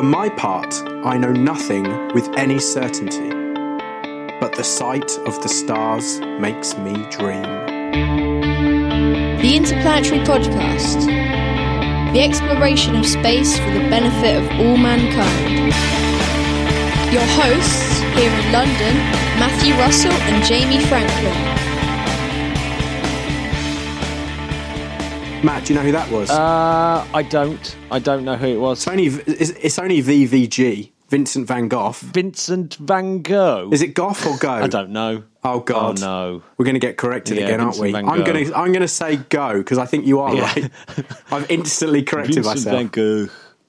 For my part, I know nothing with any certainty, but the sight of the stars makes me dream. The Interplanetary Podcast. The exploration of space for the benefit of all mankind. Your hosts here in London, Matthew Russell and Jamie Franklin. Matt, do you know who that was? Uh, I don't. I don't know who it was. it's only it's, it's only VVG, Vincent Van Gogh. Vincent Van Gogh. Is it Gough or Go? I don't know. Oh God! Oh, no. We're going to get corrected Yeah, again, aren't we? I'm Gogh. going to I'm going to say go because I think you are Yeah. right. I've instantly corrected Vincent myself. Van Gogh.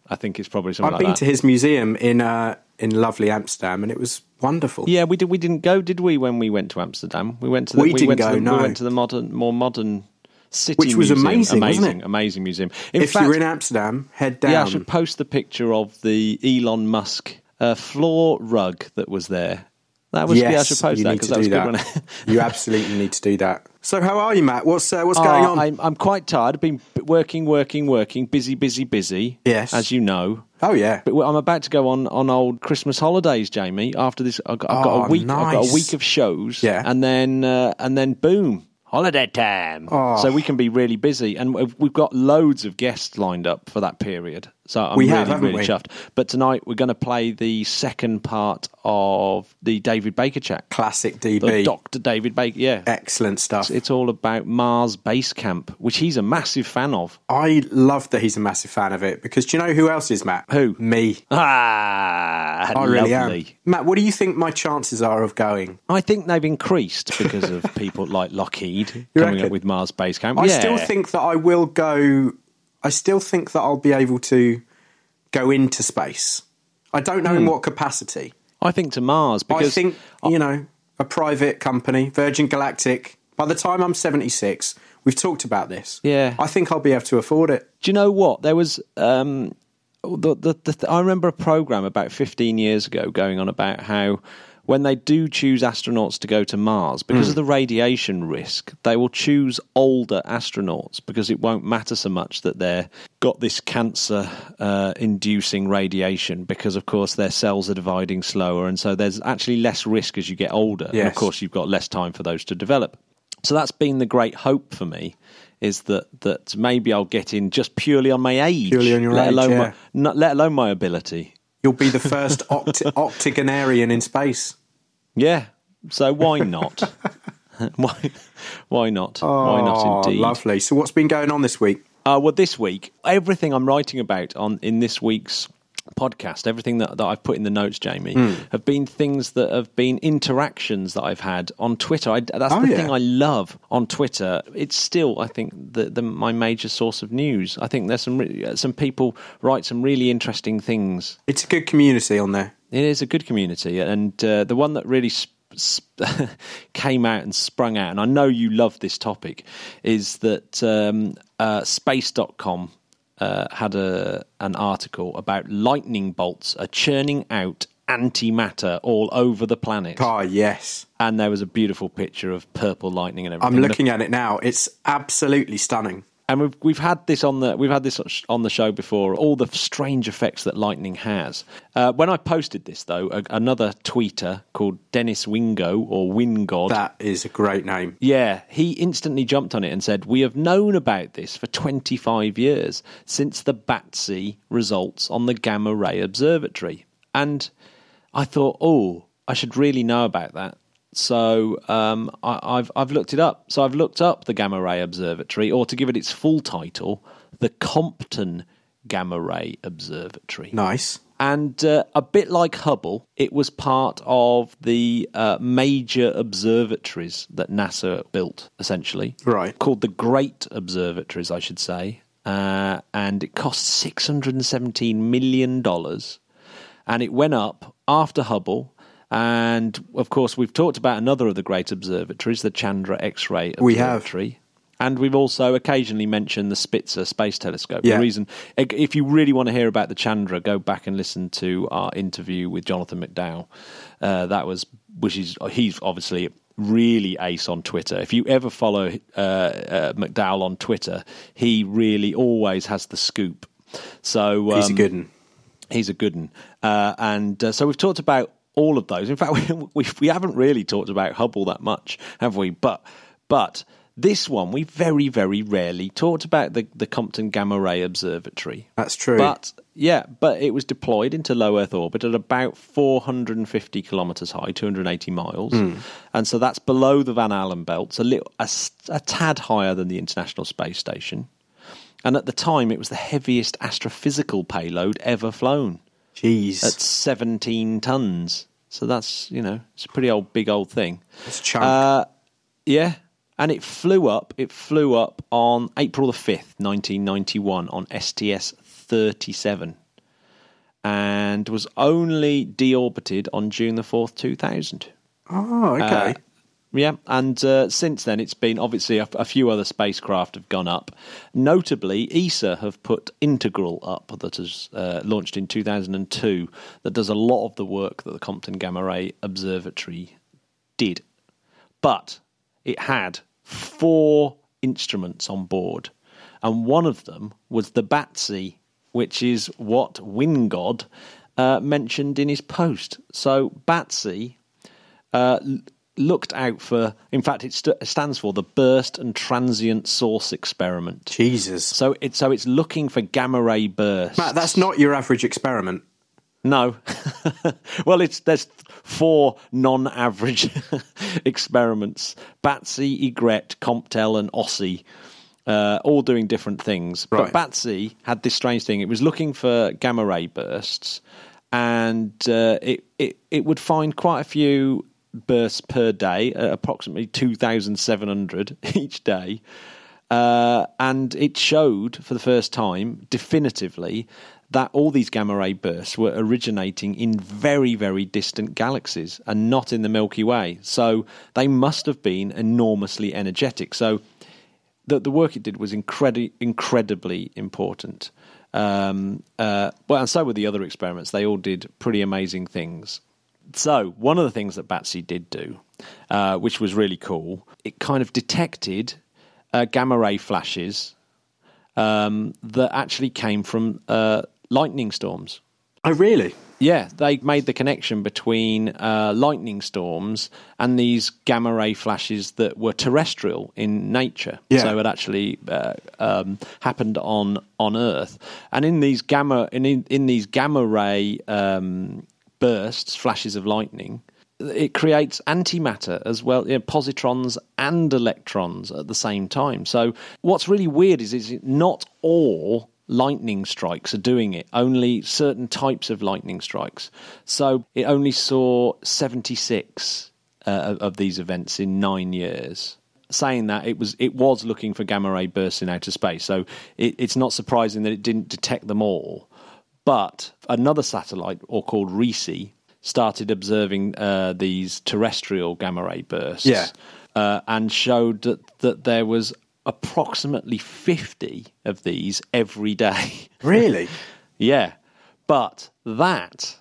I think it's probably something I've like been that. to his museum in uh, in lovely Amsterdam, and it was wonderful. yeah, we did. We didn't go, did we? When we went to Amsterdam, we went to. The, We didn't went go, To the, no. We went to the modern, more modern city, Which was museum. amazing, wasn't amazing, it? amazing museum. In if fact, you're in Amsterdam, head down. yeah, I should post the picture of the Elon Musk uh, floor rug that was there. That was. yeah, I should post that because that was a good that. one. you absolutely need to do that. So, how are you, Matt? What's uh, what's going Oh, on? I'm, I'm quite tired. I've been working, working, working, busy, busy, busy. Yes. as you know. oh yeah, But I'm about to go on, on old Christmas holidays, Jamie. After this, I've got, I've got Oh, a week. Nice. I've got a week of shows. Yeah. and then uh, and then boom, holiday time. Oh. So we can be really busy, and we've, we've got loads of guests lined up for that period. So I'm We really, have, haven't really we? chuffed. But tonight we're going to play the second part of the David Baker chat. classic DB. Doctor David Baker. Yeah. Excellent stuff. It's all about Mars Base Camp, which he's a massive fan of. I love that he's a massive fan of it because do you know who else is Matt? Who? Me. Ah, I really lovely. am. Matt, what do you think my chances are of going? I think they've increased because of people like Lockheed You coming reckon? up with Mars Base Camp. I yeah. still think that I will go. I still think that I'll be able to go into space. I don't know in what capacity. I think to Mars Hmm. because I think you know a private company, Virgin Galactic. By the time I'm 76, we've talked about this. Yeah. I think I'll be able to afford it. do you know what there was? Um, the, the, the, I remember a program about 15 years ago going on about how when they do choose astronauts to go to Mars, because of the radiation risk, they will choose older astronauts because it won't matter so much that they're got this cancer uh, inducing radiation because, of course, their cells are dividing slower, and so there's actually less risk as you get older. And of course, you've got less time for those to develop. So that's been the great hope for me. Is that that maybe I'll get in just purely on my age, Purely on your let age, alone yeah. my, not, let alone my ability. You'll be the first octi- octagonarian in space. Yeah. So why not? why? Why not? why not? Oh, Indeed. lovely. So, what's been going on this week? Uh, well, this week, everything I'm writing about on in this week's podcast, everything that, that I've put in the notes, Jamie, Hmm. have been things that have been interactions that I've had on Twitter. I, that's Oh, the yeah. thing I love on Twitter. It's still, I think, the, the my major source of news. I think there's some re- uh, some people write some really interesting things. It's a good community on there. It is a good community, and uh, the one that really sp- came out and sprung out, and I know you love this topic, is that um, uh, Space.com uh, had a an article about lightning bolts are churning out antimatter all over the planet, Ah, yes. and there was a beautiful picture of purple lightning and everything. I'm looking at it now. It's absolutely stunning. And we've we've had this on the we've had this on the show before. All the strange effects that lightning has. Uh, when I posted this, though, a, another tweeter called Dennis Wingo or Wingod. That is a great name. yeah, he instantly jumped on it and said, "We have known about this for 25 years since the BATSE results on the Gamma Ray Observatory." And I thought, "Oh, I should really know about that." So um, I, I've I've looked it up. So I've looked up the Gamma Ray Observatory, or to give it its full title, the Compton Gamma Ray Observatory. Nice. And uh, a bit like Hubble, it was part of the uh, major observatories that NASA built, essentially. Right. Called the Great Observatories, I should say. Uh, and it cost $617 million. And it went up after Hubble. And of course, we've talked about another of the great observatories, the Chandra X ray We have. Observatory. And we've also occasionally mentioned the Spitzer Space Telescope. Yeah. The reason, if you really want to hear about the Chandra, go back and listen to our interview with Jonathan McDowell. Uh, that was, which is, he's obviously really ace on Twitter. If you ever follow uh, uh, McDowell on Twitter, he really always has the scoop. So He's a um, good one. He's a good one. Uh, and uh, so we've talked about all of those. In fact, we, we, we haven't really talked about Hubble that much, have we? But but this one, we very, very rarely talked about the, the Compton Gamma Ray Observatory. That's true. But yeah, but it was deployed into low Earth orbit at about 450 kilometers high, 280 miles, hmm. and so that's below the Van Allen belt. It's a little, a, a tad higher than the International Space Station, and at the time, it was the heaviest astrophysical payload ever flown Jeez. at 17 tons. So that's you know it's a pretty old, big old thing. It's a chunk. Uh, yeah, and it flew up. It flew up on April the fifth, nineteen ninety one, on STS thirty seven, and was only deorbited on June the fourth, two thousand. oh, okay. Uh, Yeah, and uh, since then it's been obviously a, a few other spacecraft have gone up. Notably, ESA have put Integral up that has uh, launched in 2002 that does a lot of the work that the Compton Gamma Ray Observatory did. But it had four instruments on board, and one of them was the BATSE, which is what Wingod uh, mentioned in his post. So BATSE uh, looked out for, in fact, it st- stands for the Burst and Transient Source Experiment. Jesus. So it's so it's looking for gamma ray bursts. Matt, that's not your average experiment. No. well, it's there's four non-average experiments: BATSE, Egret, Comptel, and OSSE, uh, all doing different things. Right. But BATSE had this strange thing: it was looking for gamma ray bursts, and uh, it, it it would find quite a few bursts per day, approximately two thousand seven hundred each day. Uh, and it showed for the first time definitively that all these gamma ray bursts were originating in very, very distant galaxies and not in the Milky Way. So they must have been enormously energetic. So the, the work it did was incredi- incredibly important. Um, uh, well, and so were the other experiments. They all did pretty amazing things. So, one of the things that BATSE did do, uh, which was really cool, it kind of detected uh, gamma ray flashes um, that actually came from uh, lightning storms. Oh, really? Yeah, they made the connection between uh, lightning storms and these gamma ray flashes that were terrestrial in nature. Yeah. So it actually uh, um, happened on on Earth, and in these gamma in in, in these gamma ray um, bursts, flashes of lightning. It creates antimatter as well, you know, positrons and electrons at the same time. So, what's really weird is, is not all lightning strikes are doing it. Only certain types of lightning strikes. So it only saw 76 uh, of- these events in nine years. Saying that it was it was looking for gamma ray bursts in outer space, so it, it's not surprising that it didn't detect them all. But another satellite, or called RHESSI, started observing uh, these terrestrial gamma ray bursts Yeah. uh, and showed that, that there was approximately 50 of these every day. Really? yeah. But that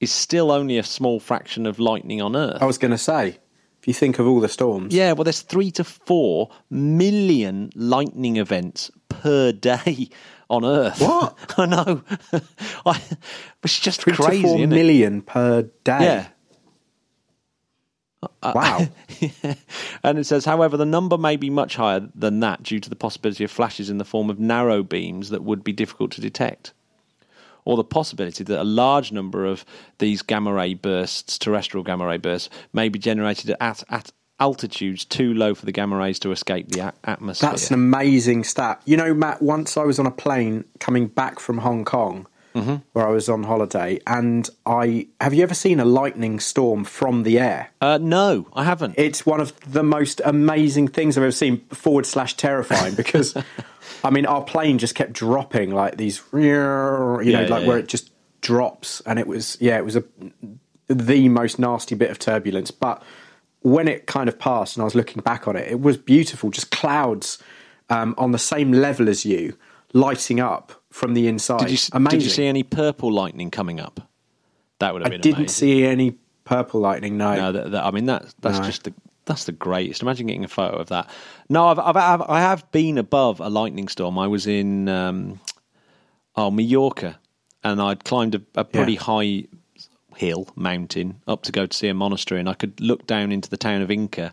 is still only a small fraction of lightning on Earth. I was going to say, if you think of all the storms. Yeah, well, there's three to four million lightning events per day on Earth. What? I know. I, it's just Three crazy, to four million per day. Yeah. Wow. And it says, however, the number may be much higher than that due to the possibility of flashes in the form of narrow beams that would be difficult to detect. Or the possibility that a large number of these gamma ray bursts, terrestrial gamma ray bursts, may be generated at, at altitudes too low for the gamma rays to escape the a- atmosphere. That's an amazing stat. You know, Matt, once I was on a plane coming back from Hong Kong, Mm-hmm. where I was on holiday, and I have you ever seen a lightning storm from the air? uh, no, I haven't. It's one of the most amazing things I've ever seen, forward slash terrifying, because I mean, our plane just kept dropping like these, you know, Yeah, like yeah, where yeah. it just drops, and it was, yeah, it was a the most nasty bit of turbulence. But when it kind of passed, and I was looking back on it, it was beautiful, just clouds um, on the same level as you, lighting up from the inside. did, you, did you see any purple lightning coming up? That would have been. I didn't amazing. see any purple lightning. No, No, that, that, I mean that that's No. just the that's the greatest. Imagine getting a photo of that. No, I've, I've, I've I have been above a lightning storm. I was in um, oh Mallorca, and I'd climbed a, a pretty Yeah. high hill mountain up to go to see a monastery, and I could look down into the town of Inca.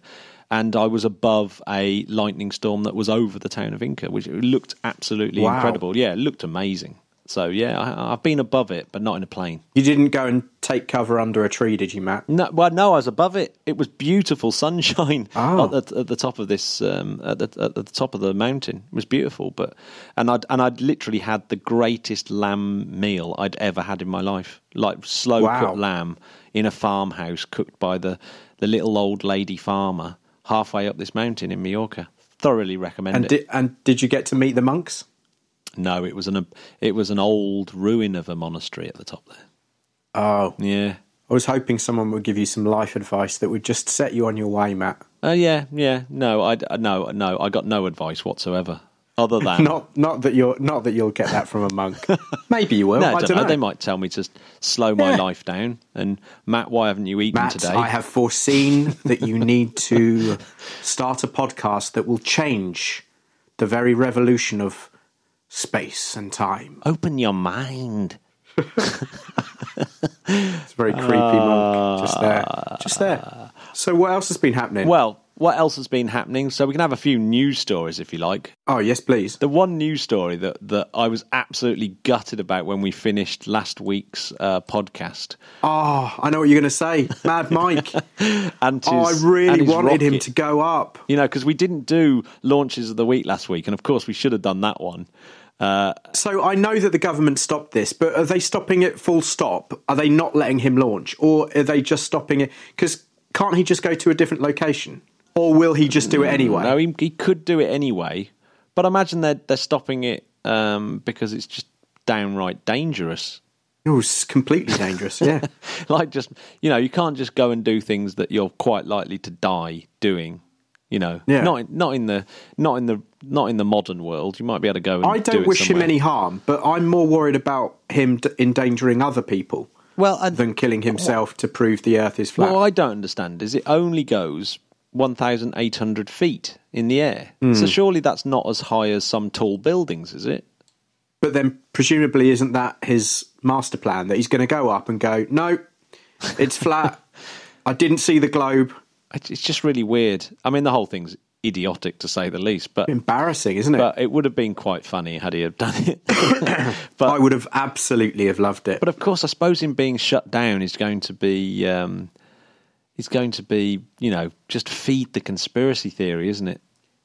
And I was above a lightning storm that was over the town of Inca, which looked absolutely Wow. incredible. Yeah, it looked amazing. So yeah, I, I've been above it, but not in a plane. You didn't go and take cover under a tree, did you, Matt? No, well, no, I was above it. It was beautiful sunshine Oh. at, the, at the top of this, um, at, the, at the top of the mountain. It was beautiful, but and I'd and I'd literally had the greatest lamb meal I'd ever had in my life, like slow Wow. cooked lamb in a farmhouse cooked by the the little old lady farmer halfway up this mountain in Mallorca. Thoroughly recommend And it. did, and did you get to meet the monks? No, it was an it was an old ruin of a monastery at the top there. Oh, Yeah. I was hoping someone would give you some life advice that would just set you on your way, Matt. Uh, yeah, yeah. No, I no, no. I got no advice whatsoever, other than Not, not that you're, not that you'll get that from a monk. Maybe you will. No, I I don't don't know. know. They might tell me to slow my Yeah. life down. And Matt, why haven't you eaten Matt, today? I have foreseen that you need to start a podcast that will change the very revolution of space and time. Open your mind. It's a very creepy monk just there. Just there. So what else has been happening? Well, what else has been happening? So we can have a few news stories if you like. oh, yes, please. The one news story that, that I was absolutely gutted about when we finished last week's uh, podcast. Oh, I know what you're going to say. Mad Mike. And oh, I his- really and his wanted him rocket. to go up. You know, because we didn't do launches of the week last week, and of course we should have done that one. So I know that the government stopped this, but are they stopping it full stop? Are they not letting him launch? Or are they just stopping it? Because can't he just go to a different location? Or will he just do it anyway? No, he, he could do it anyway, but I imagine they're they're stopping it um, because it's just downright dangerous. It was completely dangerous, yeah. like just you know, you can't just go and do things that you're quite likely to die doing. You know, Yeah. not in, not in the not in the not in the modern world. You might be able to go. And I do don't it wish him any harm, but I'm more worried about him d- endangering other people Well, and, than killing himself to prove the earth is flat. what I don't understand is it only goes 1,800 feet in the air. Hmm. So surely that's not as high as some tall buildings, is it? But then, presumably, isn't that his master plan that he's going to go up and go, no, it's flat. I didn't see the globe. It's just really weird. I mean, the whole thing's idiotic to say the least, but Embarrassing, isn't it? but it would have been quite funny had he have done it. but I would have absolutely have loved it. but of course, I suppose him being shut down is going to be um, is going to be you know just feed the conspiracy theory, isn't it?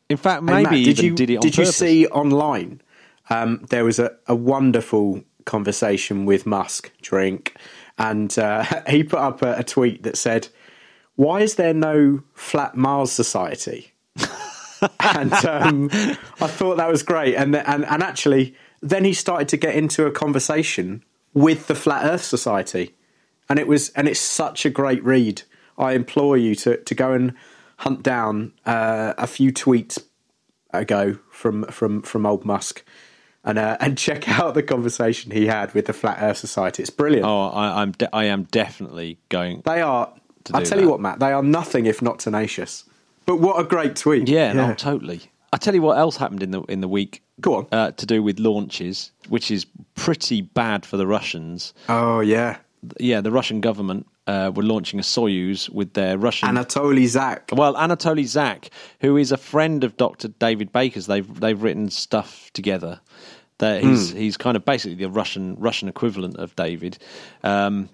In fact, Hey, maybe Matt, did even you, did it on Did you see online? Um, there was a, a wonderful conversation with Musk, drink, and uh, he put up a, a tweet that said, "Why is there no flat Mars society?" and um, I thought that was great. And, and and actually, then he started to get into a conversation with the Flat Earth Society, and it was and it's such a great read. I implore you to to go and hunt down uh, a few tweets ago from from from old Musk. And, uh, and check out the conversation he had with the Flat Earth Society. It's brilliant. Oh, I, I'm de- I am definitely going. They are. Do tell you what, Matt. They are nothing if not tenacious. But what a great tweet! Yeah, no, totally. I tell you what else happened in the in the week. Go on. Uh, to do with launches, which is pretty bad for the Russians. Oh yeah, Yeah, the Russian government uh, were launching a Soyuz with their Russian. Anatoly Zak. well, Anatoly Zak, who is a friend of Dr. David Baker's, they've they've written stuff together. That he's he's kind of basically the Russian Russian equivalent of David. Um,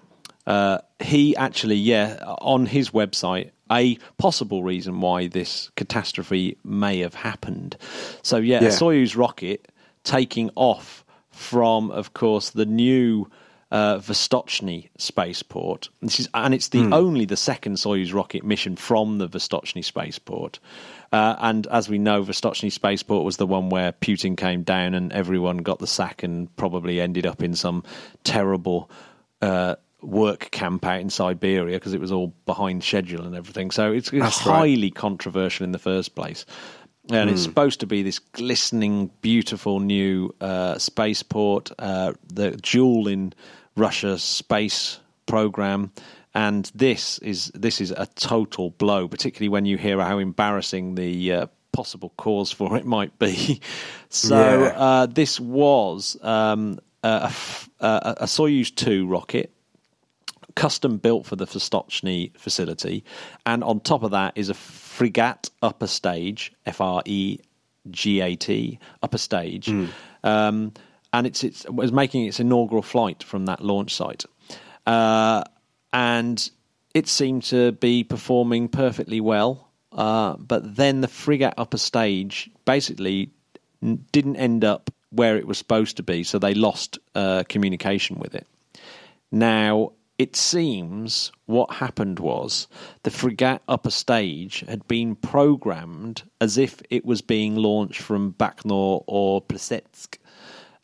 uh, he actually, yeah, on his website, a possible reason why this catastrophe may have happened. So yeah, Yeah. a Soyuz rocket taking off from, of course, the new uh, Vostochny spaceport. This is, and it's the only the second Soyuz rocket mission from the Vostochny spaceport. Uh, and as we know, Vostochny spaceport was the one where Putin came down and everyone got the sack and probably ended up in some terrible uh, work camp out in Siberia because it was all behind schedule and everything. So it's, it's That's right. highly controversial in the first place. And it's supposed to be this glistening, beautiful new uh, spaceport, uh, the jewel in Russia's space program. And this is this is a total blow, particularly when you hear how embarrassing the uh, possible cause for it might be. So Yeah. uh, this was um, a, uh, a Soyuz 2 rocket, custom built for the Vostochny facility. And on top of that is a Fregat upper stage, F R E G A T, upper stage. Um, and it's, it's, it was making its inaugural flight from that launch site. Uh, and it seemed to be performing perfectly well. Uh, but then the Fregat upper stage basically n- didn't end up where it was supposed to be, so they lost uh, communication with it. Now, it seems what happened was the Fregat upper stage had been programmed as if it was being launched from Baikonur or Plesetsk.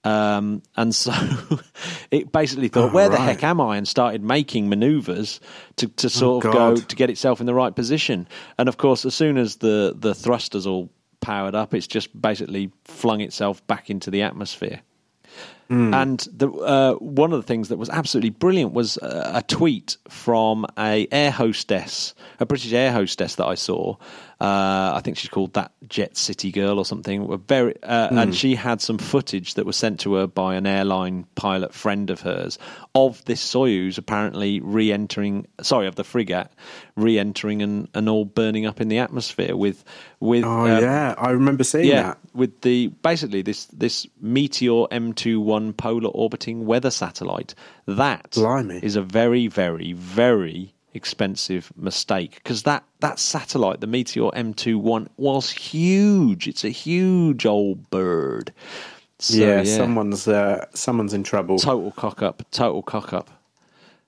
Um, and so it basically thought, Oh, where the heck am I? And started making maneuvers to, to sort of Oh, God. go to get itself in the right position. And of course, as soon as the, the thrusters all powered up, it's just basically flung itself back into the atmosphere. And the, uh, one of the things that was absolutely brilliant was a, a tweet from a air hostess, a British air hostess that I saw. Uh, I think she's called that Jet City Girl or something. Very, uh, and she had some footage that was sent to her by an airline pilot friend of hers of this Soyuz apparently re-entering. Sorry, of the Fregat re-entering and, and all burning up in the atmosphere with with Oh um, yeah, I remember seeing yeah, that. with the basically this this Meteor M21 polar orbiting weather satellite. That is Blimey. a very very very expensive mistake because that that satellite, the Meteor M21, was huge. It's a huge old bird. So, yeah, someone's uh, someone's in trouble. total cock up, total cock up.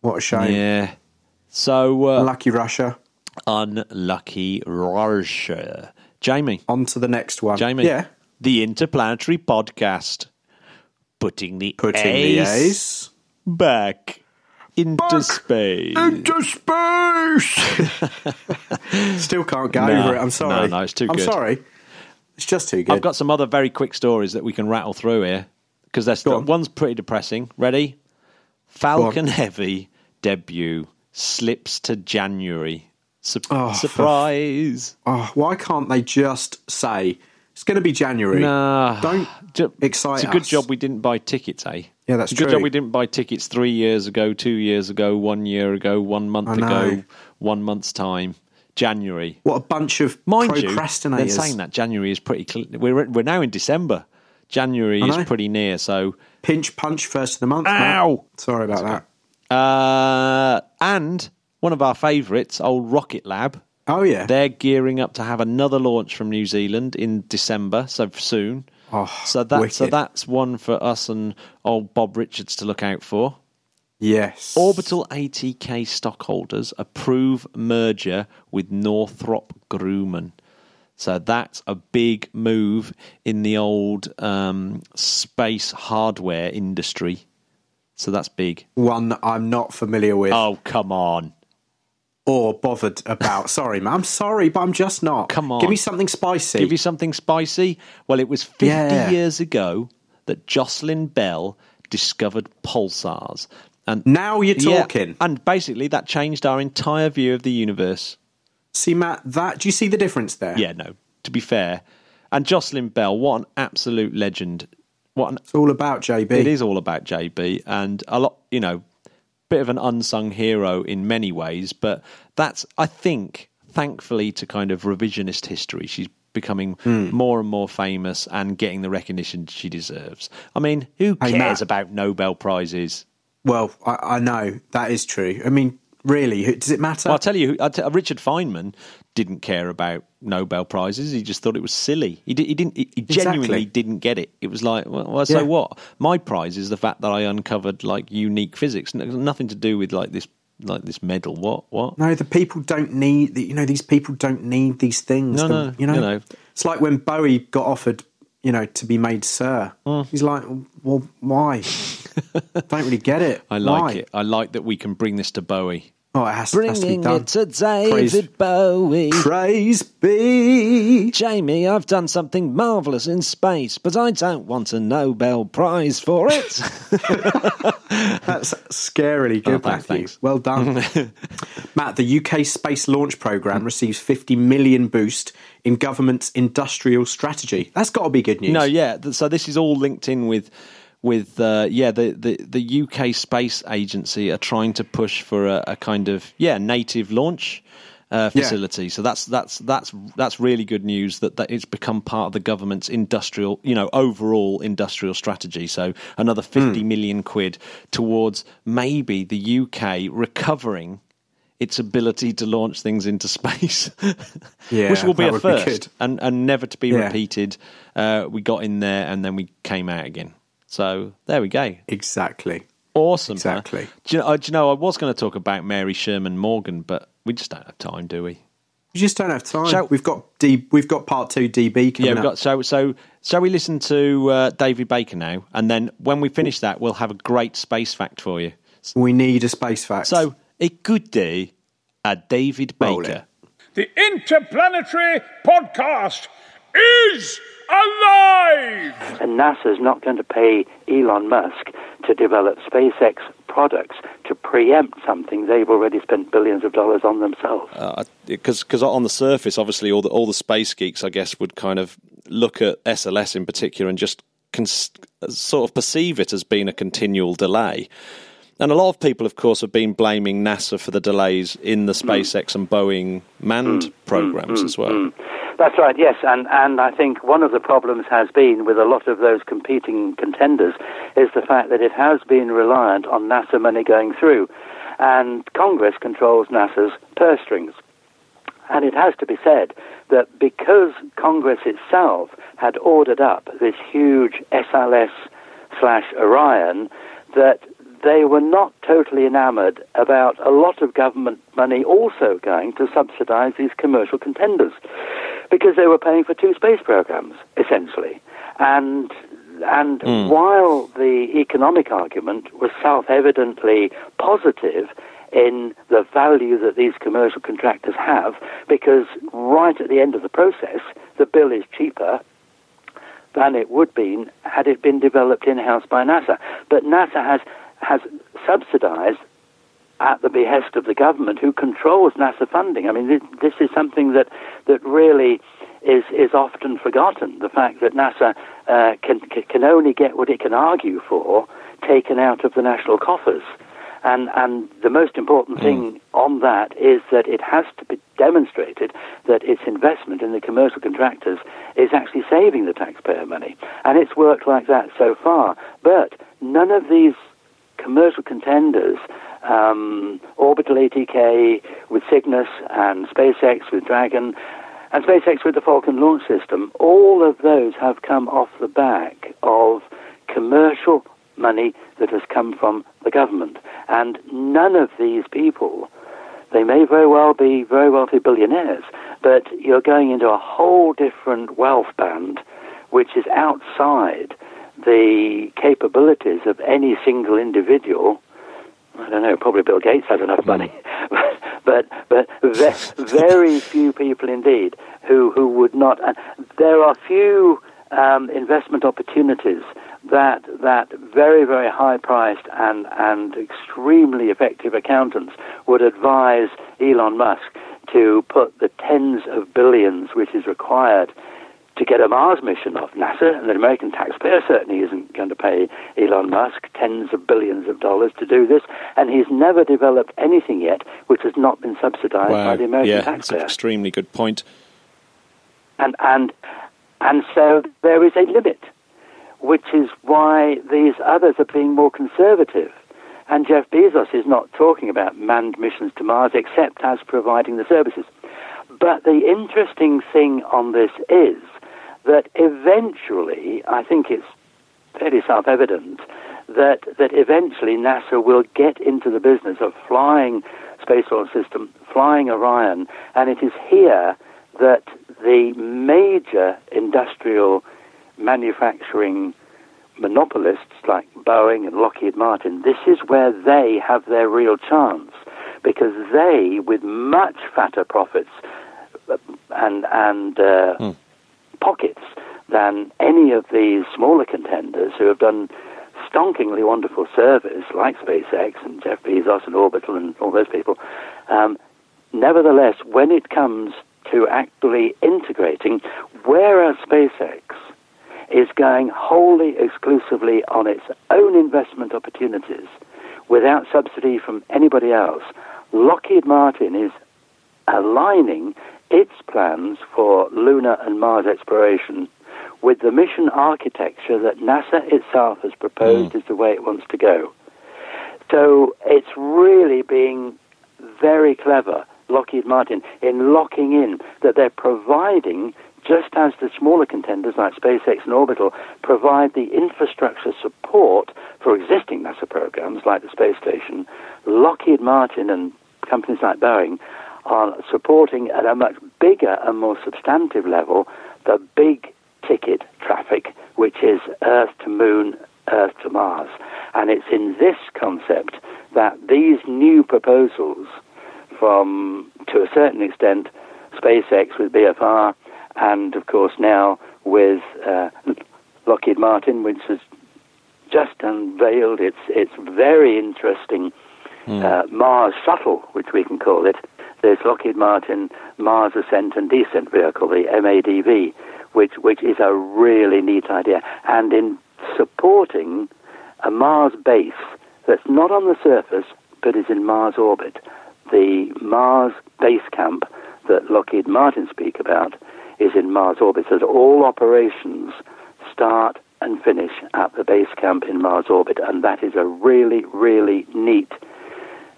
what a shame. Yeah. So uh, Lucky Russia. unlucky Russia. Jamie, On to the next one. Jamie. Yeah. The Interplanetary Podcast. Putting the Putting ace, the ace back into space. into space. Still can't get No, over it. I'm sorry. no, no, it's too good. I'm good. sorry. It's just too good. I've got some other very quick stories that we can rattle through here because there's Go on. one's pretty depressing. Ready? Falcon Heavy debut slips to January. Sup- Oh, for- surprise! oh, why can't they just say it's going to be January? Nah, Don't Ju- excite It's a good us. job we didn't buy tickets, eh? Yeah, that's it's a good true. job we didn't buy tickets three years ago, two years ago, one year ago, one month ago, one month's time. January. What a bunch of Mind you, procrastinators. then saying that January is pretty. Cl- we're we're now in December. January is pretty near. So, Pinch punch first of the month. Ow! Sorry about that. uh, and one of our favourites, old Rocket Lab. Oh yeah. They're gearing up to have another launch from New Zealand in December, so soon. Oh, so that so that's one for us and old Bob Richards to look out for. yes. Orbital ATK stockholders approve merger with Northrop Grumman. So that's a big move in the old um, space hardware industry. So that's big. One that I'm not familiar with Oh, come on. Or bothered about. sorry, man. I'm sorry, but I'm just not. Come on. Give me something spicy. Give you something spicy? Well, it was 50 Yeah. years ago that Jocelyn Bell discovered pulsars. And now you're Yeah, talking. and basically, that changed our entire view of the universe. See, Matt, that do you see the difference there? Yeah, no. To be fair, and Jocelyn Bell, what an absolute legend! What an, It's all about JB. it is all about JB, and a lot, you know, bit of an unsung hero in many ways. But that's, I think, thankfully to kind of revisionist history, she's becoming Hmm. more and more famous and getting the recognition she deserves. I mean, who cares Matt. about Nobel prizes? Well, I, I know that is true. I mean, really, does it matter? Well, I'll tell you, Richard Feynman didn't care about Nobel prizes. He just thought it was silly. He, di- he didn't. He, genuinely Exactly. didn't get it. It was like, well, well, so Yeah. what? My prize is the fact that I uncovered like unique physics. Nothing to do with like this, like this medal. What? What? no, the people don't need. You know, these people don't need these things. No, The- no, you know, you know. it's like when Bowie got offered, you know, to be made Sir. Mm. He's like, well, why? don't really get it. I like Why? it. I like that we can bring this to Bowie. Oh, it has, has to be done. David Praise- Bowie. Praise be. Jamie, I've done something marvellous in space, but I don't want a Nobel Prize for it. That's scarily oh, good, Oh, Matthew. thanks. Well done, Matt. The UK space launch program receives 50 million boost in government's industrial strategy. That's got to be good news. No, yeah. So this is all linked in with with uh, yeah the, the the UK Space Agency are trying to push for a, a kind of yeah native launch uh, facility. Yeah. So that's that's that's that's really good news that, that it's become part of the government's industrial, you know, overall industrial strategy. So another fifty mm. million quid towards maybe the UK recovering its ability to launch things into space, yeah, which will be a first be and, and never to be yeah. repeated. Uh, we got in there and then we came out again. So there we go. Exactly. Awesome. Exactly. Do you, know, do you know, I was going to talk about Mary Sherman Morgan, but we just don't have time, do we? We just don't have time. Shall, we've got D, we've got part two DB coming yeah, we've got, so so shall we listen to uh, David Baker now, and then when we finish that, we'll have a great space fact for you. We need a space fact. So it could day at David Baker. The Interplanetary Podcast is alive! And NASA's not going to pay Elon Musk to develop SpaceX products to preempt something they've already spent billions of dollars on themselves. Because uh, on the surface, obviously, all the, all the space geeks, I guess, would kind of look at SLS in particular and just cons- sort of perceive it as being a continual delay. And a lot of people, of course, have been blaming NASA for the delays in the mm. SpaceX and Boeing manned mm, programs mm, as well. That's right, yes. And, and I think one of the problems has been with a lot of those competing contenders is the fact that it has been reliant on NASA money going through. And Congress controls NASA's purse strings. And it has to be said that because Congress itself had ordered up this huge SLS slash Orion, that they were not totally enamored about a lot of government money also going to subsidize these commercial contenders because they were paying for two space programs, essentially. And and mm. while the economic argument was self evidently positive in the value that these commercial contractors have, because right at the end of the process, the bill is cheaper than it would be had it been developed in house by NASA. But NASA has has subsidized at the behest of the government who controls NASA funding. I mean, this, this is something that, that really is, is often forgotten. The fact that NASA uh, can, can only get what it can argue for taken out of the national coffers. And, and the most important hmm. thing mm. on that is that it has to be demonstrated that its investment in the commercial contractors is actually saving the taxpayer money. And it's worked like that so far. But none of these commercial contenders, um, Orbital ATK with Cygnus and SpaceX with Dragon, and SpaceX with the Falcon launch system, all of those have come off the back of commercial money that has come from the government. And none of these people, they may very well be very wealthy billionaires, but you're going into a whole different wealth band which is outside the capabilities of any single individual. I don't know, probably Bill Gates has enough money, but but very few people indeed who who would not. And there are few um, investment opportunities that that very very high priced and and extremely effective accountants would advise Elon Musk to put the tens of billions which is required to get a Mars mission off NASA, and the American taxpayer certainly isn't going to pay Elon Musk tens of billions of dollars to do this, and he's never developed anything yet which has not been subsidized wow. by the American yeah, taxpayer. That's an extremely good point. And, and, and so there is a limit, which is why these others are being more conservative. And Jeff Bezos is not talking about manned missions to Mars except as providing the services. But the interesting thing on this is that eventually, I think it's fairly self evident, that, that eventually NASA will get into the business of flying Space Launch System, flying Orion, and it is here that the major industrial manufacturing monopolists like Boeing and Lockheed Martin, this is where they have their real chance because they, with much fatter profits uh, and and uh, mm pockets than any of these smaller contenders who have done stonkingly wonderful service, like SpaceX and Jeff Bezos and Orbital and all those people. Um, nevertheless, when it comes to actually integrating, whereas SpaceX is going wholly exclusively on its own investment opportunities without subsidy from anybody else. Lockheed Martin is aligning its plans for lunar and Mars exploration with the mission architecture that NASA itself has proposed mm. is the way it wants to go. So it's really being very clever, Lockheed Martin, in locking in that they're providing, just as the smaller contenders like SpaceX and Orbital provide the infrastructure support for existing NASA programs like the space station, Lockheed Martin and companies like Boeing are supporting at a much bigger and more substantive level the big ticket traffic, which is Earth to Moon, Earth to Mars. And it's in this concept that these new proposals from, to a certain extent, SpaceX with BFR, and of course now with uh, Lockheed Martin, which has just unveiled its its very interesting mm. uh, Mars shuttle, which we can call it. There's Lockheed Martin Mars Ascent and Descent Vehicle, the MADV, which which is a really neat idea, and in supporting a Mars base that's not on the surface but is in Mars orbit. The Mars base camp that Lockheed Martin speak about is in Mars orbit, so all operations start and finish at the base camp in Mars orbit, and that is a really, really neat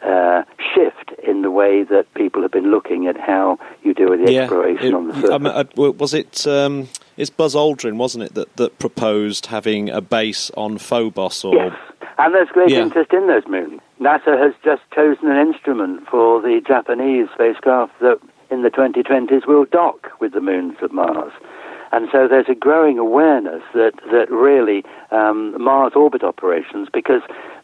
uh, shift in the way that people have been looking at how you do the yeah, exploration it, on the surface. I mean, uh, was it? Um, it's Buzz Aldrin, wasn't it, that, that proposed having a base on Phobos? Or yes, and there's great yeah. interest in those moons. NASA has just chosen an instrument for the Japanese spacecraft that in the 2020s will dock with the moons of Mars. And so there's a growing awareness that, that really um, Mars orbit operations, because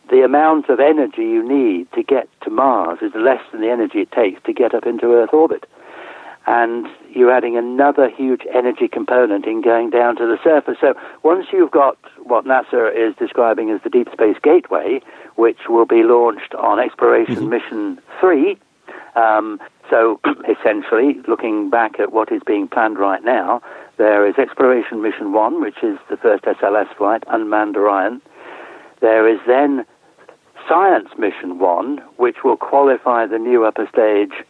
the amount of energy you need to get to Mars is less than the energy it takes to get up into Earth orbit. And you're adding another huge energy component in going down to the surface. So once you've got what NASA is describing as the Deep Space Gateway, which will be launched on Exploration mm-hmm. Mission 3, um, so essentially, looking back at what is being planned right now, there is Exploration Mission 1, which is the first SLS flight, unmanned Orion. There is then Science Mission 1, which will qualify the new upper stage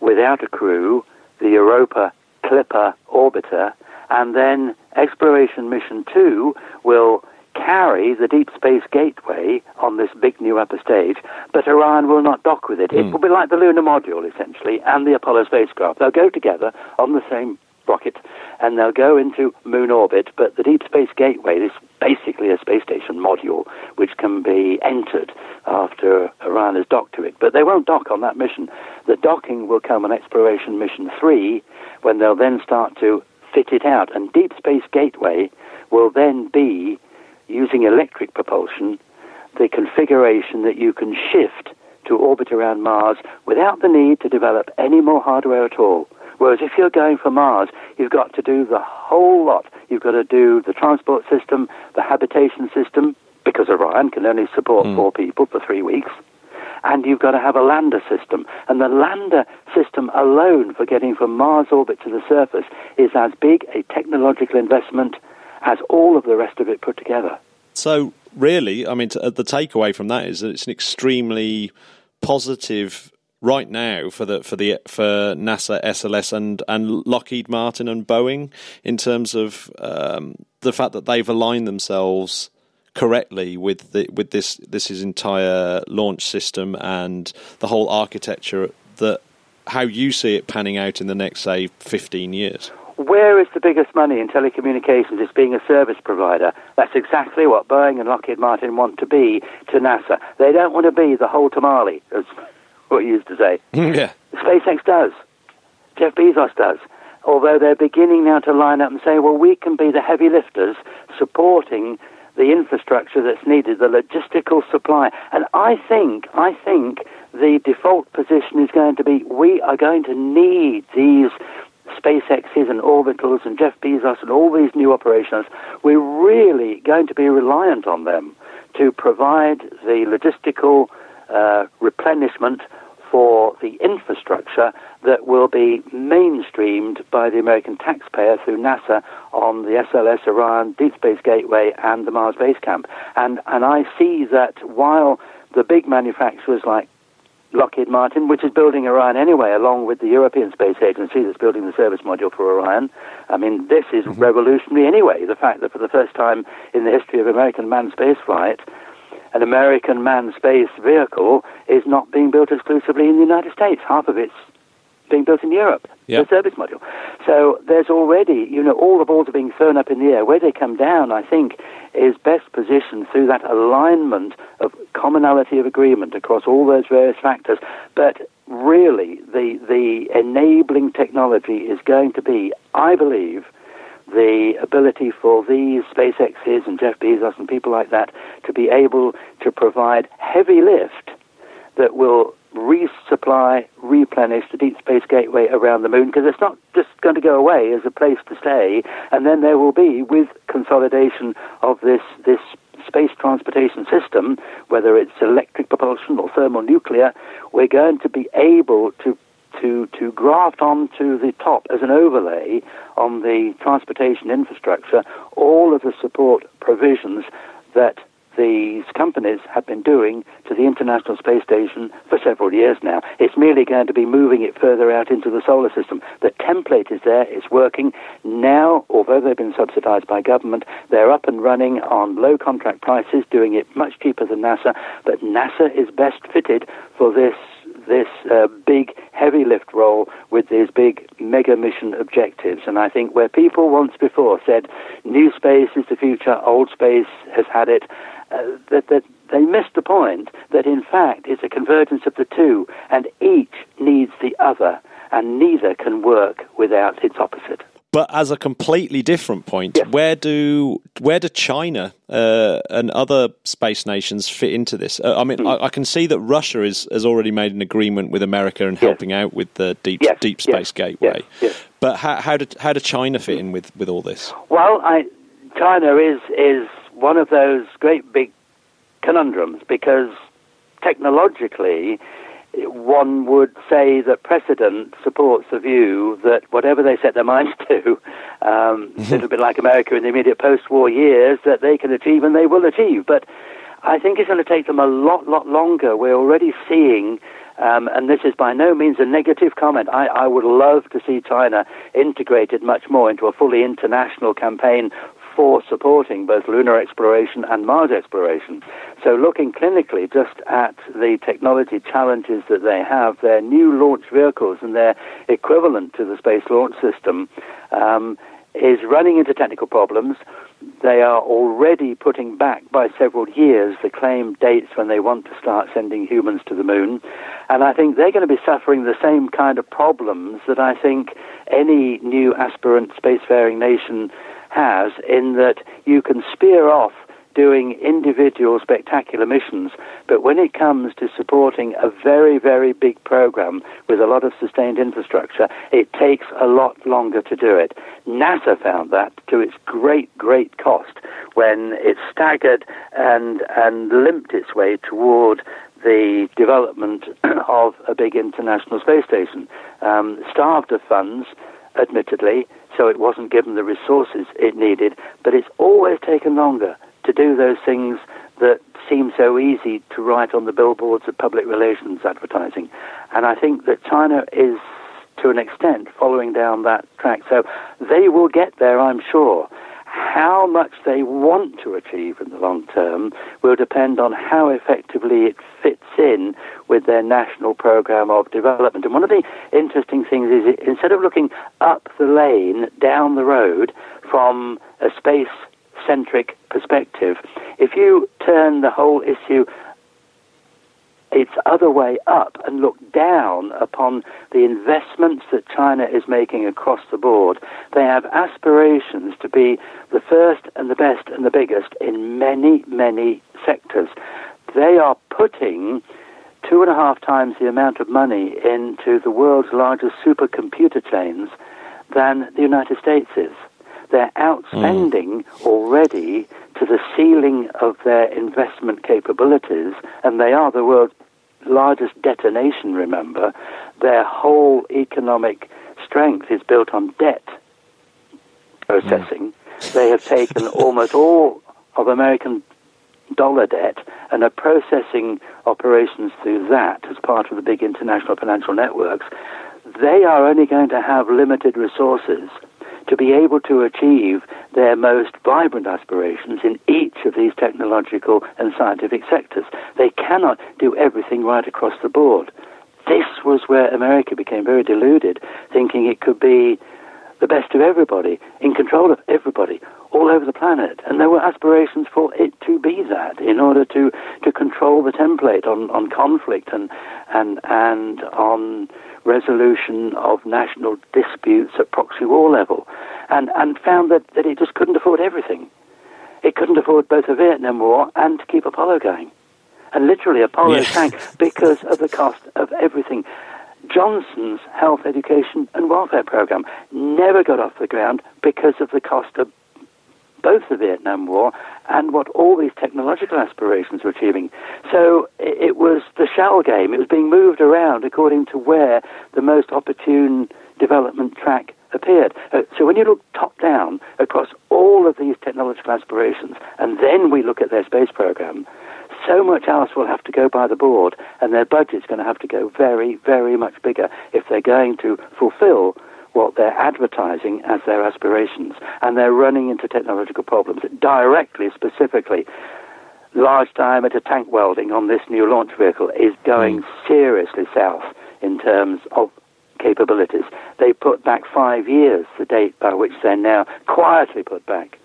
without a crew, the Europa Clipper orbiter, and then Exploration Mission 2 will carry the Deep Space Gateway on this big new upper stage, but Orion will not dock with it. Mm. It hmm. will be like the lunar module, essentially, and the Apollo spacecraft. They'll go together on the same rocket, and they'll go into moon orbit. But the Deep Space Gateway is basically a space station module which can be entered after Orion has docked to it. But they won't dock on that mission. The docking will come on Exploration Mission 3 when they'll then start to fit it out. And Deep Space Gateway will then be, using electric propulsion, the configuration that you can shift to orbit around Mars without the need to develop any more hardware at all. Whereas if you're going for Mars, you've got to do the whole lot. You've got to do the transport system, the habitation system, because Orion can only support mm. four people for three weeks. And you've got to have a lander system. And the lander system alone for getting from Mars orbit to the surface is as big a technological investment as all of the rest of it put together. So, really, I mean, the takeaway from that is that it's an extremely positive right now for the for the for NASA, SLS, and and Lockheed Martin and Boeing in terms of um, the fact that they've aligned themselves correctly with the, with this this is entire launch system and the whole architecture that how you see it panning out in the next say 15 years where is the biggest money in telecommunications? It's being a service provider. That's exactly what Boeing and Lockheed Martin want to be to NASA. They don't want to be the whole tamale, as what you used to say. yeah. SpaceX does. Jeff Bezos does. Although they're beginning now to line up and say, well, we can be the heavy lifters supporting the infrastructure that's needed, the logistical supply. And I think, I think the default position is going to be we are going to need these SpaceX's and Orbitals and Jeff Bezos and all these new operations. We're really going to be reliant on them to provide the logistical uh, replenishment for the infrastructure that will be mainstreamed by the American taxpayer through NASA on the SLS, Orion, Deep Space Gateway, and the Mars Base Camp. And, and I see that while the big manufacturers like Lockheed Martin, which is building Orion anyway, along with the European Space Agency that's building the service module for Orion. I mean, this is mm-hmm. revolutionary anyway. The fact that for the first time in the history of American manned spaceflight, an American manned space vehicle is not being built exclusively in the United States. Half of it's being built in Europe, yep. the service module. So there's already, you know, all the balls are being thrown up in the air. Where they come down, I think, is best positioned through that alignment of commonality of agreement across all those various factors. But really, the, the enabling technology is going to be, I believe, the ability for these SpaceXs and Jeff Bezos and people like that to be able to provide heavy lift that will resupply, replenish the Deep Space Gateway around the moon because it's not just going to go away as a place to stay. And then there will be, with consolidation of this, this space transportation system, whether it's electric propulsion or thermonuclear, we're going to be able to to, to graft onto the top as an overlay on the transportation infrastructure all of the support provisions that these companies have been doing to the International Space Station for several years now. It's merely going to be moving it further out into the solar system. The template is there, it's working. Now, although they've been subsidized by government, they're up and running on low contract prices, doing it much cheaper than NASA, but NASA is best fitted for this this uh, big heavy lift role with these big mega mission objectives. And I think where people once before said new space is the future, old space has had it, uh, that, that they missed the point that in fact it's a convergence of the two, and each needs the other, and neither can work without its opposite. But as a completely different point, yes. where do where do China uh, and other space nations fit into this? Uh, I mean, mm. I, I, can see that Russia is, has already made an agreement with America and yes. helping out with the deep yes. deep space gateway. But how, how did how did China fit in with, with all this? Well, I, China is is one of those great big conundrums because technologically one would say that precedent supports the view that whatever they set their minds to, um, a little bit like America in the immediate post-war years, that they can achieve and they will achieve. But I think it's going to take them a lot, lot longer. We're already seeing, um, and this is by no means a negative comment. I, I would love to see China integrated much more into a fully international campaign for supporting both lunar exploration and Mars exploration. So, looking clinically just at the technology challenges that they have, their new launch vehicles and their equivalent to the Space Launch System um, is running into technical problems. They are already putting back by several years the claimed dates when they want to start sending humans to the moon. And I think they're going to be suffering the same kind of problems that I think any new aspirant spacefaring nation has in that you can spear off doing individual spectacular missions, but when it comes to supporting a very, very big program with a lot of sustained infrastructure, it takes a lot longer to do it. NASA found that to its great, great cost when it staggered and, and limped its way toward the development of a big international space station. Um, starved of funds, admittedly, so it wasn't given the resources it needed. But it's always taken longer to do those things that seem so easy to write on the billboards of public relations advertising. And I think that China is, to an extent, following down that track. So they will get there, I'm sure. How much they want to achieve in the long term will depend on how effectively it fits in with their national program of development. And one of the interesting things is instead of looking up the lane, down the road from a space centric perspective, if you turn the whole issue its other way up and look down upon the investments that China is making across the board. They have aspirations to be the first and the best and the biggest in many, many sectors. They are putting two and a half times the amount of money into the world's largest supercomputer chains than the United States is. They're outspending mm. already to the ceiling of their investment capabilities, and they are the world's largest detonation, remember, their whole economic strength is built on debt processing. Mm. They have taken almost all of American dollar debt and are processing operations through that as part of the big international financial networks. They are only going to have limited resources to be able to achieve their most vibrant aspirations in each of these technological and scientific sectors. They cannot do everything right across the board. This was where America became very deluded, thinking it could be the best of everybody, in control of everybody, all over the planet. And there were aspirations for it to be that in order to, to control the template on, on conflict and, and, and on resolution of national disputes at proxy war level, and, and found that, that it just couldn't afford everything. It couldn't afford both a Vietnam War and to keep Apollo going. And literally, Apollo yeah. sank because of the cost of everything. Johnson's health, education, and welfare program never got off the ground because of the cost of both the Vietnam War and what all these technological aspirations were achieving. So it was the shell game. It was being moved around according to where the most opportune development track appeared. Uh, so when you look top down across all of these technological aspirations, and then we look at their space program, so much else will have to go by the board, and their budget's going to have to go very, very much bigger if they're going to fulfill what they're advertising as their aspirations. And they're running into technological problems directly, specifically. Large diameter tank welding on this new launch vehicle is going mm. seriously south in terms of capabilities. They put back five years the date by which they're now quietly put back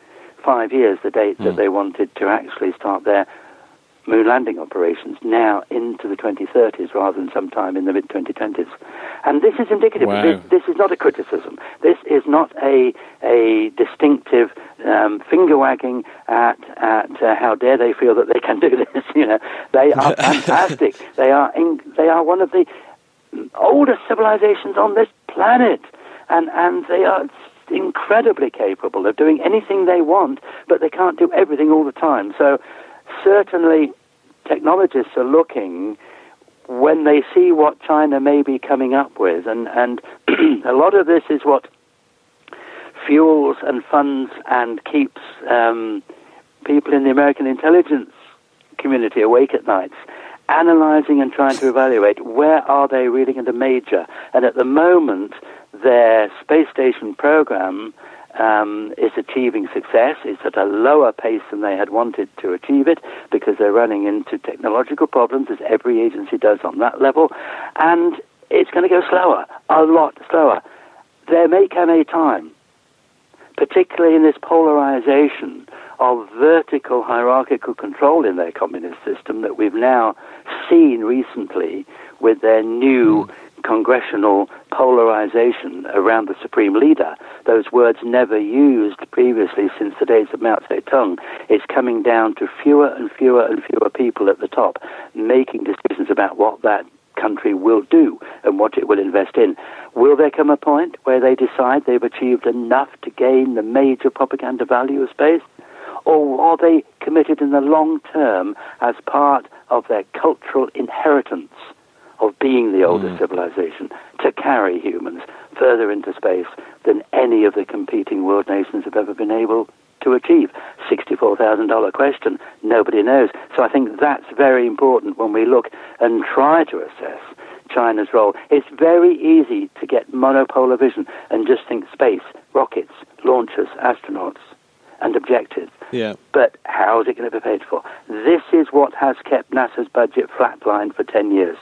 five years the date mm. that they wanted to actually start their moon landing operations now into the 2030s rather than sometime in the mid 2020s. And this is indicative. Wow. This, this, is not a criticism. This is not a a distinctive um, finger wagging at at uh, how dare they feel that they can do this. You know, they are fantastic. they are in, they are one of the oldest civilizations on this planet, and and they are incredibly capable of doing anything they want, but they can't do everything all the time. So certainly technologists are looking when they see what China may be coming up with, and, and a lot of this is what fuels and funds and keeps um, people in the American intelligence community awake at nights, analyzing and trying to evaluate where are they really going to major. And at the moment, their space station program um, is achieving success. It's at a lower pace than they had wanted to achieve it because they're running into technological problems, as every agency does on that level, and it's going to go slower, a lot slower. There may come a time, particularly in this polarization of vertical hierarchical control in their communist system that we've now seen recently with their new. Mm congressional polarization around the supreme leader, those words never used previously since the days of Mao Zedong, is coming down to fewer and fewer and fewer people at the top making decisions about what that country will do and what it will invest in. Will there come a point where they decide they've achieved enough to gain the major propaganda value of space? Or are they committed in the long term as part of their cultural inheritance of being the oldest mm. civilization to carry humans further into space than any of the competing world nations have ever been able to achieve. $64,000 question, nobody knows. So I think that's very important when we look and try to assess China's role. It's very easy to get monopolar vision and just think space, rockets, launchers, astronauts, and objectives. Yeah. But how is it going to be paid for? This is what has kept NASA's budget flatlined for 10 years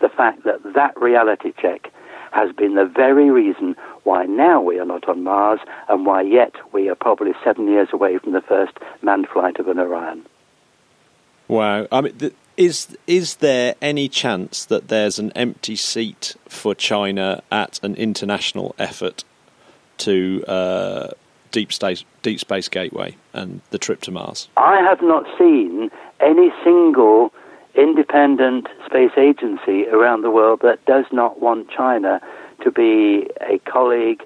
the fact that that reality check has been the very reason why now we are not on Mars and why yet we are probably seven years away from the first manned flight of an Orion. Wow. I mean, th- is is there any chance that there's an empty seat for China at an international effort to uh, deep space deep space gateway and the trip to Mars? I have not seen any single independent space agency around the world that does not want China to be a colleague,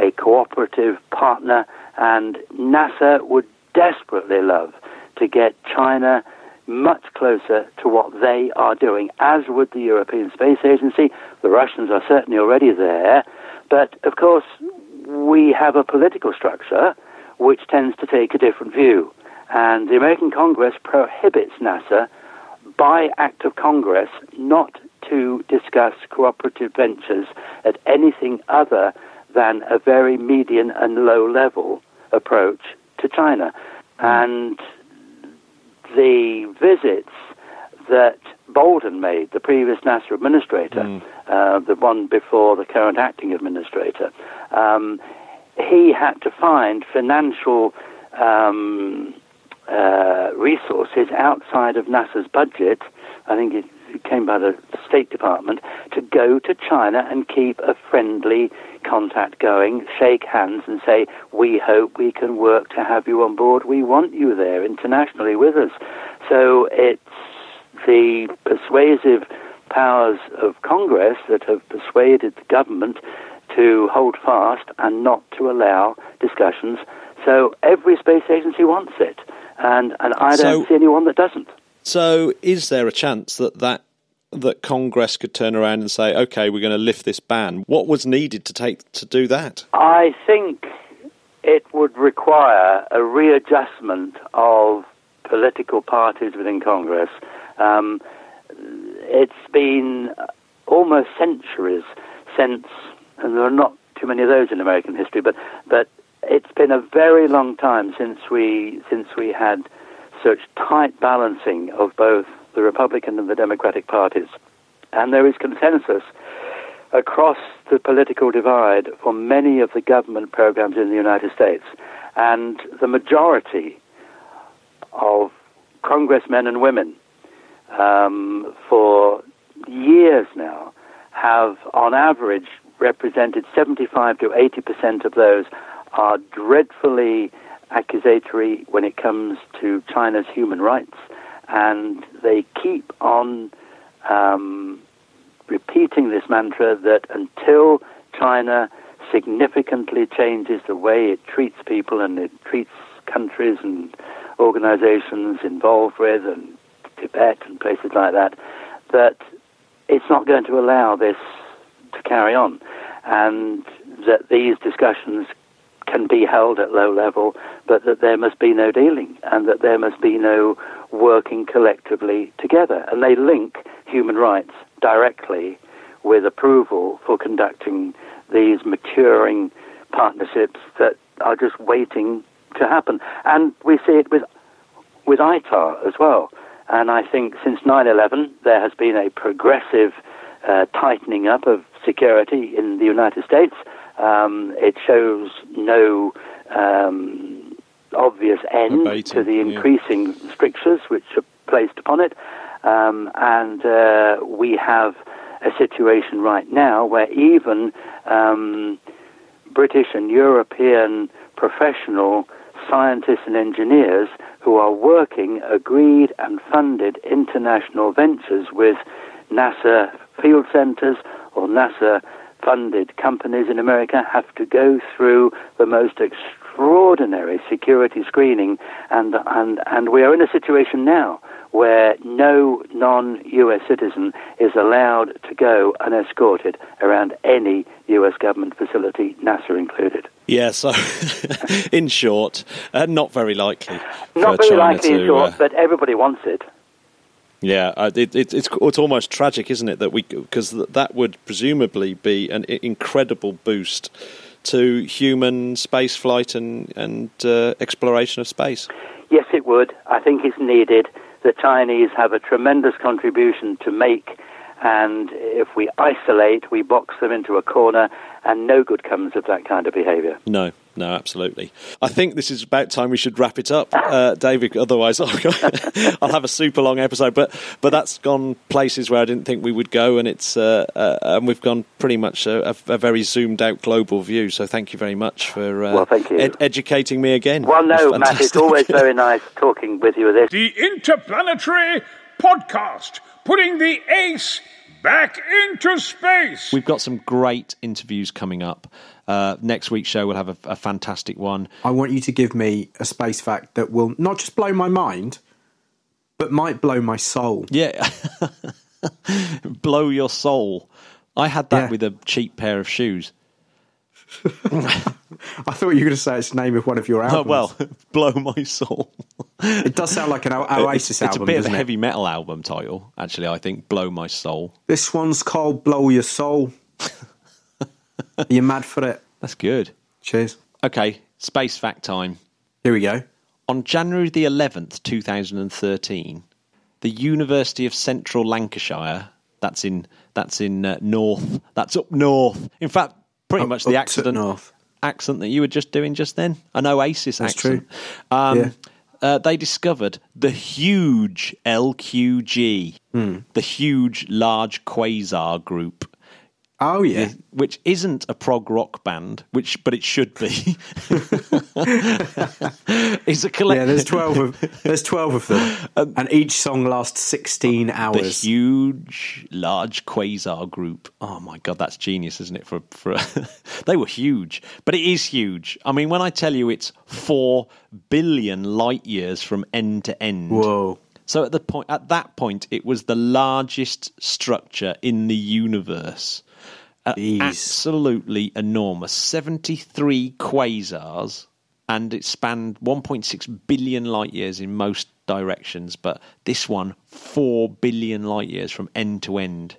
a cooperative partner, and NASA would desperately love to get China much closer to what they are doing, as would the European Space Agency. The Russians are certainly already there. But of course, we have a political structure which tends to take a different view. And the American Congress prohibits NASA by act of Congress not to discuss cooperative ventures at anything other than a very median and low level approach to China. And the visits that Bolden made, the previous NASA administrator, mm. uh, the one before the current acting administrator, um, he had to find financial um, uh, resources outside of NASA's budget. I think it, it came by the State Department to go to China and keep a friendly contact going, shake hands, and say, We hope we can work to have you on board. We want you there internationally with us. So it's the persuasive powers of Congress that have persuaded the government to hold fast and not to allow discussions. So every space agency wants it, and, and I don't so, see anyone that doesn't. So, is there a chance that that that Congress could turn around and say, "Okay, we're going to lift this ban"? What was needed to take to do that? I think it would require a readjustment of political parties within Congress. Um, it's been almost centuries since, and there are not too many of those in American history, but but it's been a very long time since we since we had such tight balancing of both the Republican and the Democratic parties, and there is consensus across the political divide for many of the government programs in the United States, and the majority of congressmen and women um, for years now have, on average, represented 75 to 80 percent of those are dreadfully accusatory when it comes to China's human rights, and they keep on um, repeating this mantra that until China significantly changes the way it treats people and it treats countries and organizations involved with, and Tibet and places like that, that it's not going to allow this to carry on, and that these discussions can be held at low level, but that there must be no dealing and that there must be no working collectively together. And they link human rights directly with approval for conducting these maturing partnerships that are just waiting to happen. And we see it with with ITAR as well. And I think since 9/11, there has been a progressive uh, tightening up of security in the United States. Um, it shows no um, obvious end Abating, to the increasing yeah. strictures which are placed upon it. Um, and uh, we have a situation right now where even um, British and European professional scientists and engineers who are working agreed and funded international ventures with NASA field centers or NASA funded companies in America have to go through the most extraordinary security screening and and and we are in a situation now where no non-US citizen is allowed to go unescorted around any US government facility, NASA included. Yeah, so in short, uh, not very likely. Not very China likely to, in short, uh, but everybody wants it. Yeah, uh, it, it, it's it's almost tragic, isn't it, that we because that would presumably be an incredible boost to human space flight and and uh, exploration of space. Yes, it would. I think it's needed the Chinese have a tremendous contribution to make, and if we isolate, we box them into a corner, and no good comes of that kind of behaviour. No, no, absolutely. I think this is about time we should wrap it up, uh, David. Otherwise, I'll have a super long episode. But but that's gone places where I didn't think we would go, and it's uh, uh, and we've gone pretty much a, a, very zoomed out global view. So thank you very much for uh, well, thank you. Ed- educating me again. Well, no, Matt, it's always very nice talking with you. This the Interplanetary Podcast, putting the ace back into space. We've got some great interviews coming up. Uh, next week's show will have a, a fantastic one. I want you to give me a space fact that will not just blow my mind, but might blow my soul. Yeah. Blow your soul. I had that Yeah. with a cheap pair of shoes. I thought you were going to say it's the name of one of your Oh, albums. well, blow my soul. it does sound like an O- Oasis it's, album. It's a bit of a it? heavy metal album title, actually, I think. Blow my soul. This one's called "Blow Your Soul." Are you mad for it? That's good. Cheers. Okay, space fact time. Here we go. On January the 11th, 2013, the University of Central Lancashire, that's in that's in uh, north, that's up north. In fact, pretty Up- much the accident north. Accent that you were just doing just then, an Oasis That's accent. Um, Yeah. uh, they discovered the huge LQG, Hmm. the huge large quasar group. Oh yeah. which isn't a prog rock band, which but it should be. it's a collect- Yeah, there's twelve of there's twelve of them, um, and each song lasts sixteen the hours. huge, large quasar group. Oh my god, that's genius, isn't it? For for they were huge, but it is huge. I mean, when I tell you it's four billion light years from end to end. Whoa! So at the point at that point, it was the largest structure in the universe. Uh, Jeez. absolutely enormous. Seventy-three quasars, and it spanned 1.6 billion light years in most directions. But this one, four billion light years from end to end.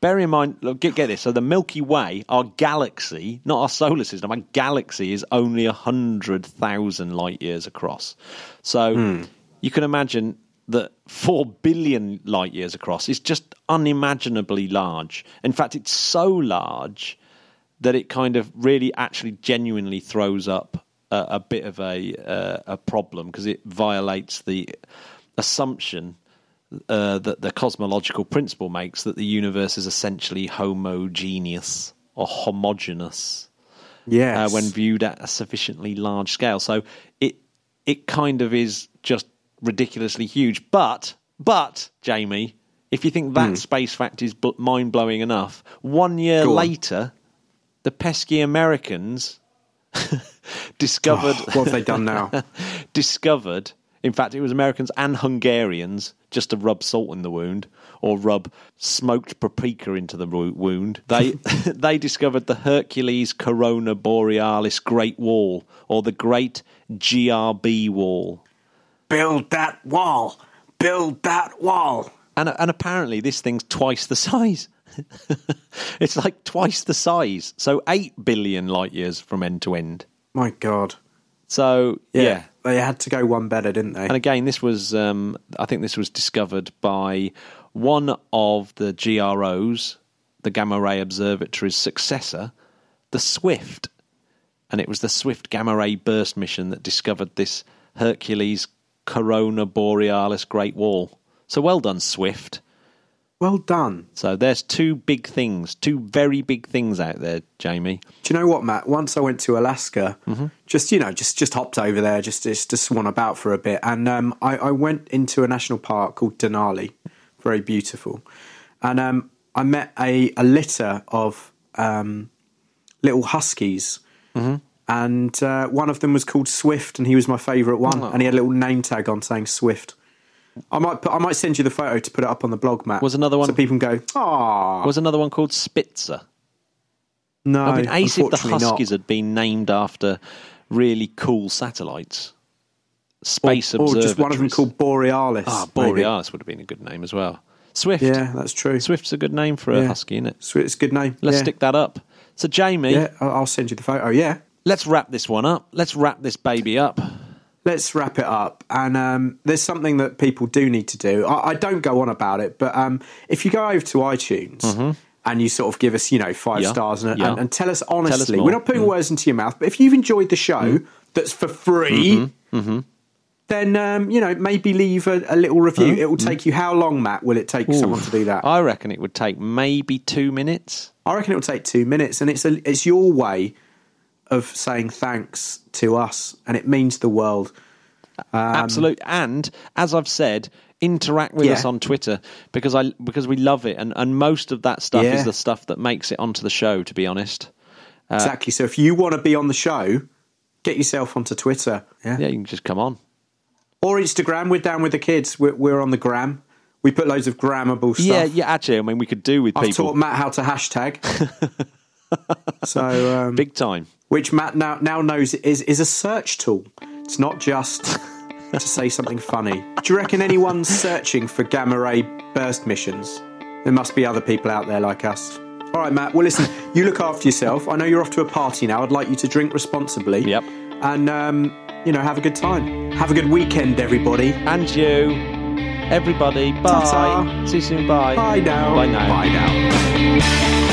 Bear in mind, look, get, get this. So the Milky Way, our galaxy, not our solar system, our galaxy is only 100,000 light years across. So you can imagine that 4 billion light years across is just unimaginably large. In fact, it's so large that it kind of really actually genuinely throws up a, a bit of a, uh, a problem because it violates the assumption uh, that the cosmological principle makes that the universe is essentially homogeneous or homogeneous Yes. uh, when viewed at a sufficiently large scale. So it it kind of is just ridiculously huge. But but Jamie, if you think that hmm. space fact is mind blowing enough, one year. Go on. later, the pesky Americans discovered oh, what have they done now? discovered. In fact, it was Americans and Hungarians just to rub salt in the wound or rub smoked paprika into the wound. They they discovered the Hercules Corona Borealis Great Wall or the Great GRB Wall. Build that wall. Build that wall. And and apparently this thing's twice the size. it's like twice the size. So 8 billion light years from end to end. My God. So yeah. They had to go one better, didn't they? And again, this was, um, I think this was discovered by one of the GROs, the Gamma Ray Observatory's successor, the SWIFT. And it was the SWIFT Gamma Ray Burst mission that discovered this Hercules Corona Borealis Great Wall. So well done, SWIFT. well done. So there's two big things, two very big things out there, Jamie. Do you know what, Matt? Once I went to Alaska, Mm-hmm. just you know, just just hopped over there, just just to swan about for a bit, and um, I, I went into a national park called Denali, very beautiful, and um, I met a, a litter of um, little huskies, Mm-hmm. And uh, one of them was called Swift, and he was my favourite one, Oh. and he had a little name tag on saying Swift. I might put, I might send you the photo to put it up on the blog, Matt. Was another one- so people can go? Ah, Was another one called Spitzer? no, I mean, ace if the unfortunately not. Huskies had been named after really cool satellites. Space or, or just one of them called Borealis. Ah, maybe. Borealis would have been a good name as well. Swift. Yeah, that's true. Swift's a good name for a Yeah. husky, isn't it? Swift, it's a good name. Let's yeah. stick that up. So, Jamie, Yeah, I'll I'll send you the photo. Yeah, let's wrap this one up. Let's wrap this baby up. let's wrap it up. And um, there's something that people do need to do. I, I don't go on about it, but um, if you go over to iTunes. And you sort of give us, you know, five Mm-hmm. Yeah, stars and, yeah. and, and tell us honestly. more. We're not putting words into your mouth, but if you've enjoyed the show that's for free, Mm-hmm. then um, you know maybe leave a, a little review. It will take you how long, Matt? Will it take someone to do that? I reckon it would take maybe two minutes. I reckon it will take two minutes, and it's a, it's your way of saying thanks to us, and it means the world. Absolute. And as I've said, interact with Yeah. us on Twitter because I because we love it, and and most of that stuff Yeah. is the stuff that makes it onto the show. To be honest, exactly. So if you want to be on the show, get yourself onto Twitter. Yeah. yeah, you can just come on. or Instagram. We're down with the kids. We're, we're on the gram. We put loads of grammable stuff. Yeah, yeah. Actually, I mean, we could do with I've people taught Matt how to hashtag. so, um, big time. Which Matt now now knows is is a search tool. It's not just to say something funny. Do you reckon anyone's searching for gamma ray burst missions? There must be other people out there like us. All right, Matt. Well, listen. You look after yourself. I know you're off to a party now. I'd like you to drink responsibly. Yep. And um, you know, have a good time. Have a good weekend, everybody. And you, everybody. Bye. Ta-ta. See you soon. Bye. Bye now. Bye now. Bye now.